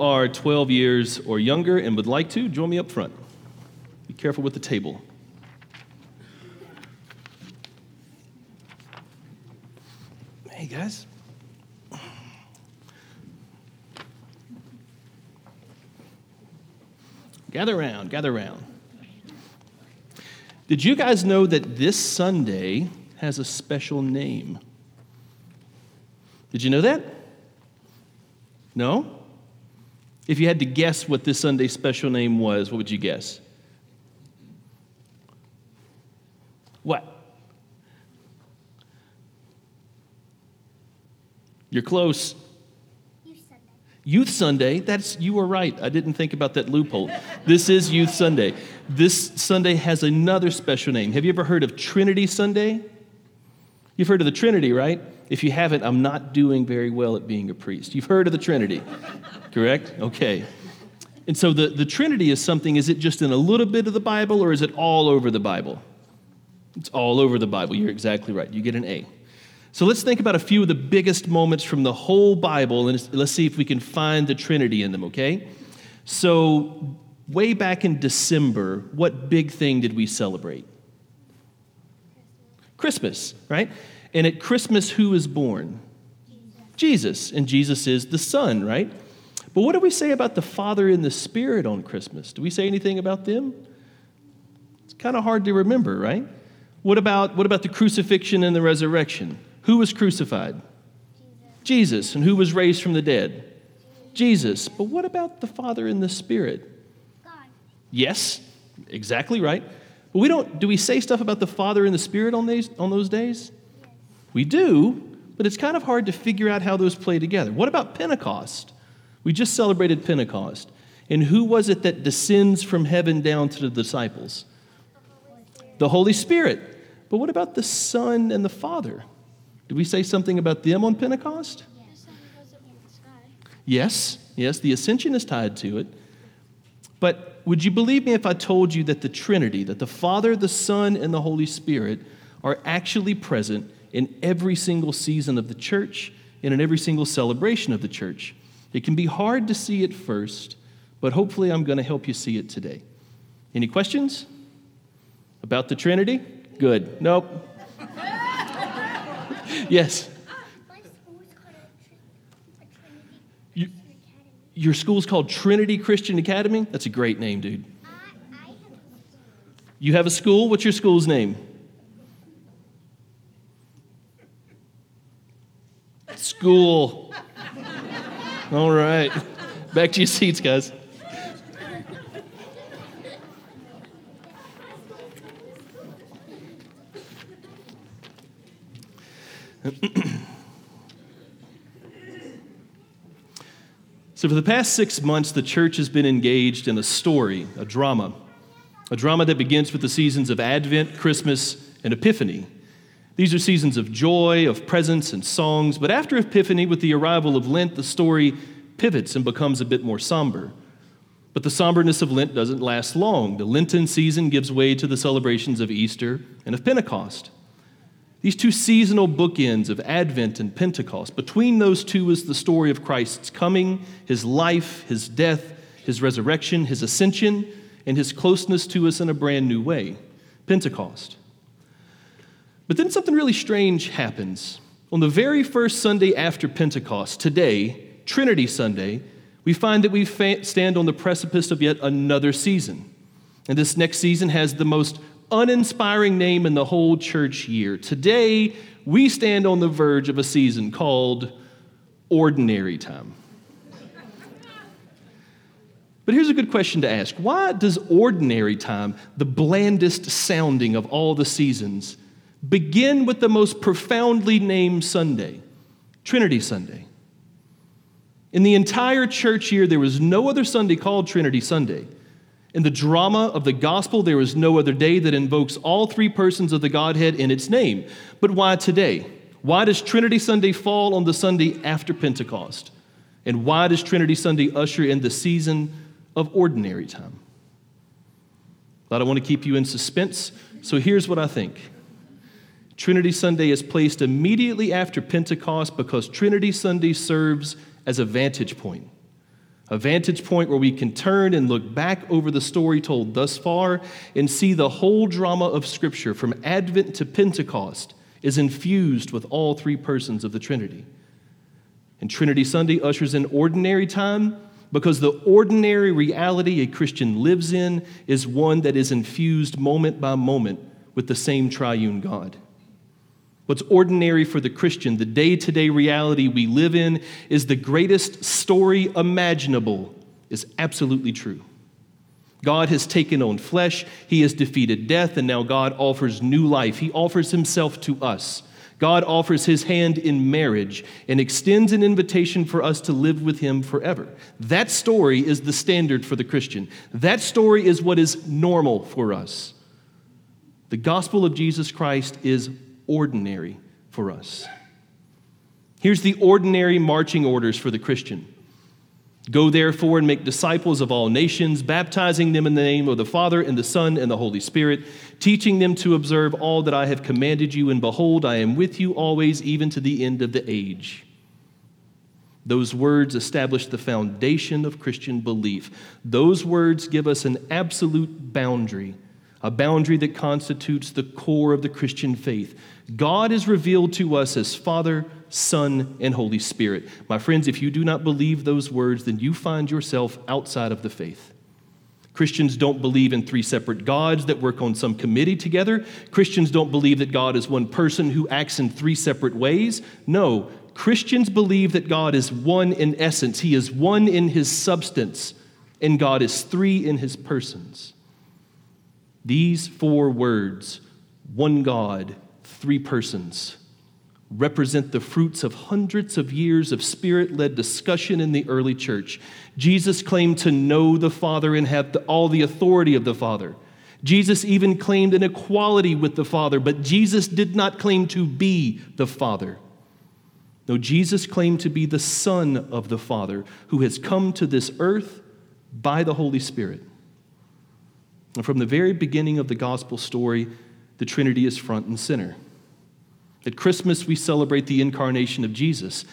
are 12 years or younger and would like to, join me up front. Be careful with the table. Hey, guys. Gather around, gather around. Did you guys know that this Sunday has a special name? Did you know that? No? If you had to guess what this Sunday special name was, what would you guess? What? You're close. Youth Sunday. Youth Sunday, that's you were right. I didn't think about that loophole. this is Youth Sunday. This Sunday has another special name. Have you ever heard of Trinity Sunday? You've heard of the Trinity, right? If you haven't, I'm not doing very well at being a priest. You've heard of the Trinity, correct? Okay. And so the, the Trinity is something, is it just in a little bit of the Bible or is it all over the Bible? It's all over the Bible. You're exactly right. You get an A. So let's think about a few of the biggest moments from the whole Bible and let's see if we can find the Trinity in them, okay? So, way back in December, what big thing did we celebrate? Christmas, right? And at Christmas, who is born? Jesus. And Jesus is the Son, right? But what do we say about the Father and the Spirit on Christmas? Do we say anything about them? It's kind of hard to remember, right? What about, what about the crucifixion and the resurrection? Who was crucified? Jesus. And who was raised from the dead? Jesus. But what about the Father and the Spirit? God. Yes, exactly right. But we don't, do we say stuff about the Father and the Spirit on, these, on those days? We do, but it's kind of hard to figure out how those play together. What about Pentecost? We just celebrated Pentecost. And who was it that descends from heaven down to the disciples? The Holy Spirit. But what about the Son and the Father? Did we say something about them on Pentecost? Yes, yes, the ascension is tied to it. But would you believe me if I told you that the Trinity, that the Father, the Son, and the Holy Spirit are actually present in every single season of the church and in every single celebration of the church? It can be hard to see at first, but hopefully I'm going to help you see it today. Any questions about the Trinity? Good. Nope. yes. My school is called a, Trin- a Trinity Christian Academy. Your school's called Trinity Christian Academy? That's a great name, dude. I, I have a school. You have a school? What's your school's name? School. All right. Back to your seats, guys. So, for the past six months, the church has been engaged in a story, a drama, a drama that begins with the seasons of Advent, Christmas, and Epiphany. These are seasons of joy, of presence, and songs, but after Epiphany, with the arrival of Lent, the story pivots and becomes a bit more somber. But the somberness of Lent doesn't last long. The Lenten season gives way to the celebrations of Easter and of Pentecost. These two seasonal bookends of Advent and Pentecost, between those two is the story of Christ's coming, his life, his death, his resurrection, his ascension, and his closeness to us in a brand new way Pentecost. But then something really strange happens. On the very first Sunday after Pentecost, today, Trinity Sunday, we find that we fa- stand on the precipice of yet another season. And this next season has the most uninspiring name in the whole church year. Today, we stand on the verge of a season called Ordinary Time. But here's a good question to ask Why does ordinary time, the blandest sounding of all the seasons, begin with the most profoundly named Sunday, Trinity Sunday? In the entire church year, there was no other Sunday called Trinity Sunday. In the drama of the gospel, there is no other day that invokes all three persons of the Godhead in its name. But why today? Why does Trinity Sunday fall on the Sunday after Pentecost? And why does Trinity Sunday usher in the season of ordinary time? I don't want to keep you in suspense, so here's what I think. Trinity Sunday is placed immediately after Pentecost because Trinity Sunday serves as a vantage point, a vantage point where we can turn and look back over the story told thus far and see the whole drama of Scripture from Advent to Pentecost is infused with all three persons of the Trinity. And Trinity Sunday ushers in ordinary time because the ordinary reality a Christian lives in is one that is infused moment by moment with the same triune God. What's ordinary for the Christian, the day to day reality we live in, is the greatest story imaginable, is absolutely true. God has taken on flesh, He has defeated death, and now God offers new life. He offers Himself to us. God offers His hand in marriage and extends an invitation for us to live with Him forever. That story is the standard for the Christian. That story is what is normal for us. The gospel of Jesus Christ is ordinary for us. Here's the ordinary marching orders for the Christian Go therefore and make disciples of all nations, baptizing them in the name of the Father and the Son and the Holy Spirit, teaching them to observe all that I have commanded you, and behold, I am with you always, even to the end of the age. Those words establish the foundation of Christian belief. Those words give us an absolute boundary, a boundary that constitutes the core of the Christian faith. God is revealed to us as Father, Son, and Holy Spirit. My friends, if you do not believe those words, then you find yourself outside of the faith. Christians don't believe in three separate gods that work on some committee together. Christians don't believe that God is one person who acts in three separate ways. No, Christians believe that God is one in essence, He is one in His substance, and God is three in His persons. These four words, one God, three persons represent the fruits of hundreds of years of spirit led discussion in the early church. Jesus claimed to know the Father and have all the authority of the Father. Jesus even claimed an equality with the Father, but Jesus did not claim to be the Father. No, Jesus claimed to be the Son of the Father who has come to this earth by the Holy Spirit. And from the very beginning of the gospel story, the Trinity is front and center. At Christmas, we celebrate the incarnation of Jesus.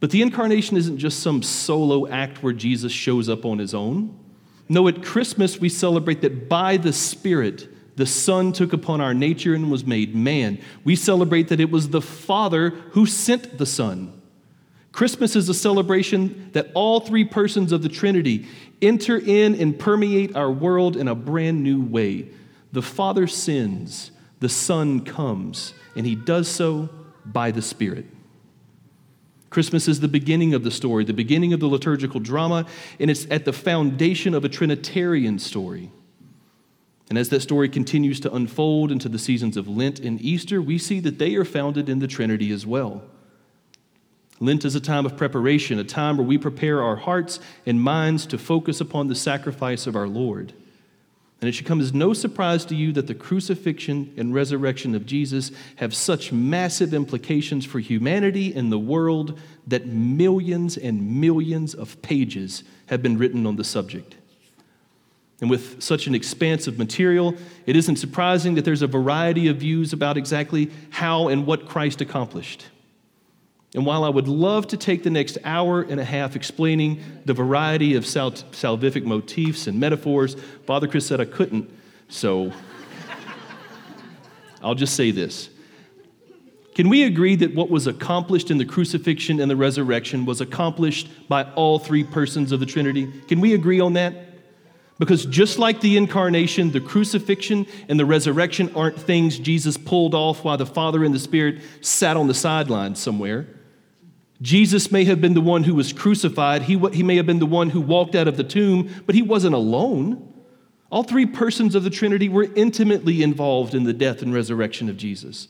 But the incarnation isn't just some solo act where Jesus shows up on his own. No, at Christmas, we celebrate that by the Spirit, the Son took upon our nature and was made man. We celebrate that it was the Father who sent the Son. Christmas is a celebration that all three persons of the Trinity enter in and permeate our world in a brand new way. The Father sins, the Son comes, and he does so by the Spirit. Christmas is the beginning of the story, the beginning of the liturgical drama, and it's at the foundation of a Trinitarian story. And as that story continues to unfold into the seasons of Lent and Easter, we see that they are founded in the Trinity as well. Lent is a time of preparation, a time where we prepare our hearts and minds to focus upon the sacrifice of our Lord. And it should come as no surprise to you that the crucifixion and resurrection of Jesus have such massive implications for humanity and the world that millions and millions of pages have been written on the subject. And with such an expanse of material, it isn't surprising that there's a variety of views about exactly how and what Christ accomplished. And while I would love to take the next hour and a half explaining the variety of sal- salvific motifs and metaphors, Father Chris said I couldn't, so I'll just say this. Can we agree that what was accomplished in the crucifixion and the resurrection was accomplished by all three persons of the Trinity? Can we agree on that? Because just like the incarnation, the crucifixion and the resurrection aren't things Jesus pulled off while the Father and the Spirit sat on the sidelines somewhere. Jesus may have been the one who was crucified, he, he may have been the one who walked out of the tomb, but he wasn't alone. All three persons of the Trinity were intimately involved in the death and resurrection of Jesus.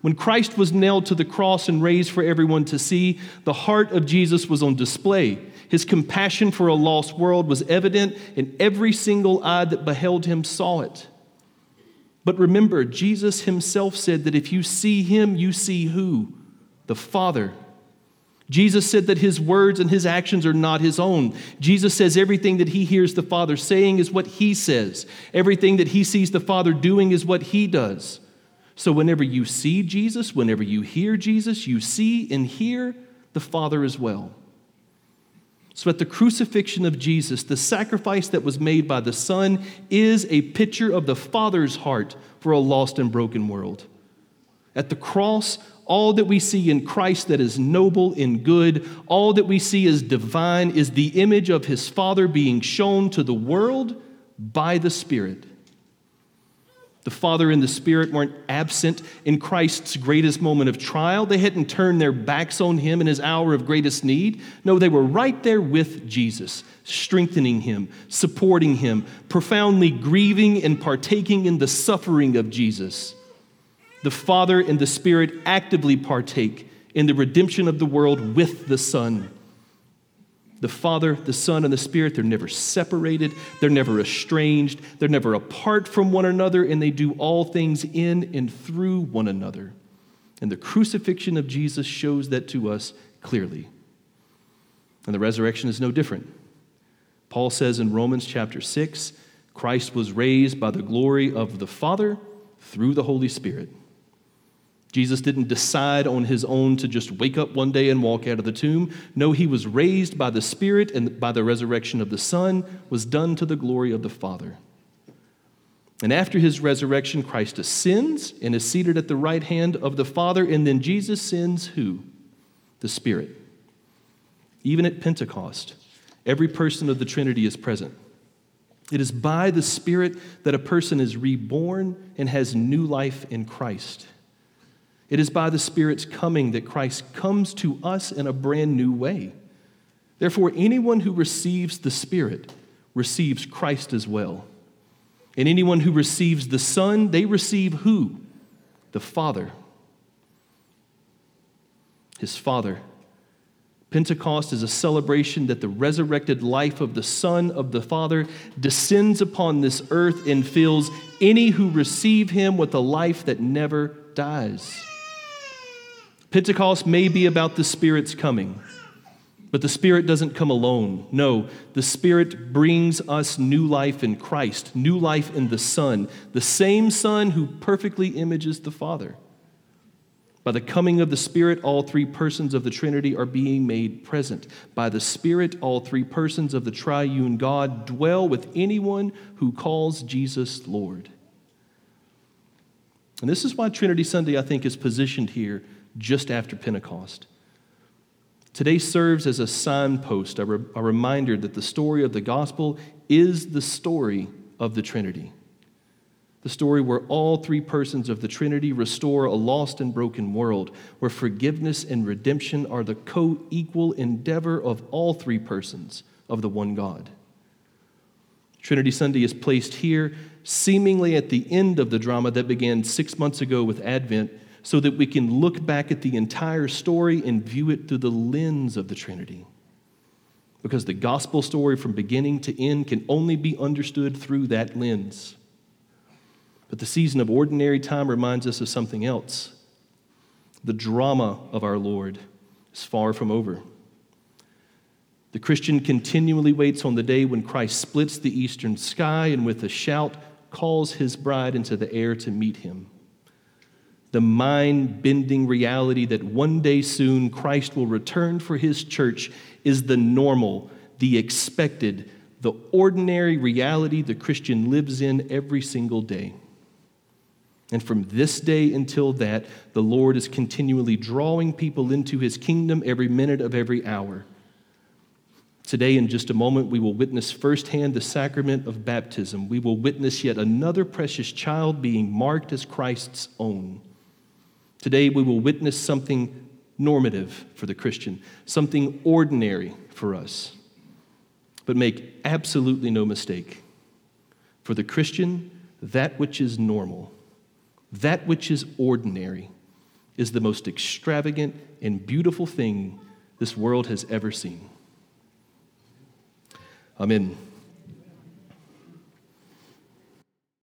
When Christ was nailed to the cross and raised for everyone to see, the heart of Jesus was on display. His compassion for a lost world was evident, and every single eye that beheld him saw it. But remember, Jesus himself said that if you see him, you see who? The Father. Jesus said that his words and his actions are not his own. Jesus says everything that he hears the Father saying is what he says. Everything that he sees the Father doing is what he does. So whenever you see Jesus, whenever you hear Jesus, you see and hear the Father as well. So, at the crucifixion of Jesus, the sacrifice that was made by the Son is a picture of the Father's heart for a lost and broken world. At the cross, all that we see in Christ that is noble and good, all that we see as divine, is the image of his Father being shown to the world by the Spirit. The Father and the Spirit weren't absent in Christ's greatest moment of trial. They hadn't turned their backs on him in his hour of greatest need. No, they were right there with Jesus, strengthening him, supporting him, profoundly grieving and partaking in the suffering of Jesus the Father and the Spirit actively partake in the redemption of the world with the Son. The Father, the Son, and the Spirit, they're never separated, they're never estranged, they're never apart from one another, and they do all things in and through one another. And the crucifixion of Jesus shows that to us clearly. And the resurrection is no different. Paul says in Romans chapter 6 Christ was raised by the glory of the Father through the Holy Spirit. Jesus didn't decide on his own to just wake up one day and walk out of the tomb. No, he was raised by the Spirit and by the resurrection of the Son was done to the glory of the Father. And after his resurrection, Christ ascends and is seated at the right hand of the Father, and then Jesus sends who? The Spirit. Even at Pentecost, every person of the Trinity is present. It is by the Spirit that a person is reborn and has new life in Christ. It is by the Spirit's coming that Christ comes to us in a brand new way. Therefore, anyone who receives the Spirit receives Christ as well. And anyone who receives the Son, they receive who? The Father. His Father. Pentecost is a celebration that the resurrected life of the Son of the Father descends upon this earth and fills any who receive him with a life that never dies. Pentecost may be about the Spirit's coming, but the Spirit doesn't come alone. No, the Spirit brings us new life in Christ, new life in the Son, the same Son who perfectly images the Father. By the coming of the Spirit, all three persons of the Trinity are being made present. By the Spirit, all three persons of the triune God dwell with anyone who calls Jesus Lord. And this is why Trinity Sunday, I think, is positioned here just after Pentecost. Today serves as a signpost, a, re- a reminder that the story of the gospel is the story of the Trinity. The story where all three persons of the Trinity restore a lost and broken world, where forgiveness and redemption are the co equal endeavor of all three persons of the one God. Trinity Sunday is placed here, seemingly at the end of the drama that began six months ago with Advent so that we can look back at the entire story and view it through the lens of the Trinity. Because the gospel story from beginning to end can only be understood through that lens. But the season of ordinary time reminds us of something else. The drama of our Lord is far from over. The Christian continually waits on the day when Christ splits the eastern sky and with a shout calls his bride into the air to meet him the mind bending reality that one day soon Christ will return for his church is the normal, the expected, the ordinary reality the Christian lives in every single day. And from this day until that, the Lord is continually drawing people into his kingdom every minute of every hour. Today, in just a moment, we will witness firsthand the sacrament of baptism. We will witness yet another precious child being marked as Christ's own. Today, we will witness something normative for the Christian, something ordinary for us. But make absolutely no mistake for the Christian, that which is normal, that which is ordinary, is the most extravagant and beautiful thing this world has ever seen. Amen.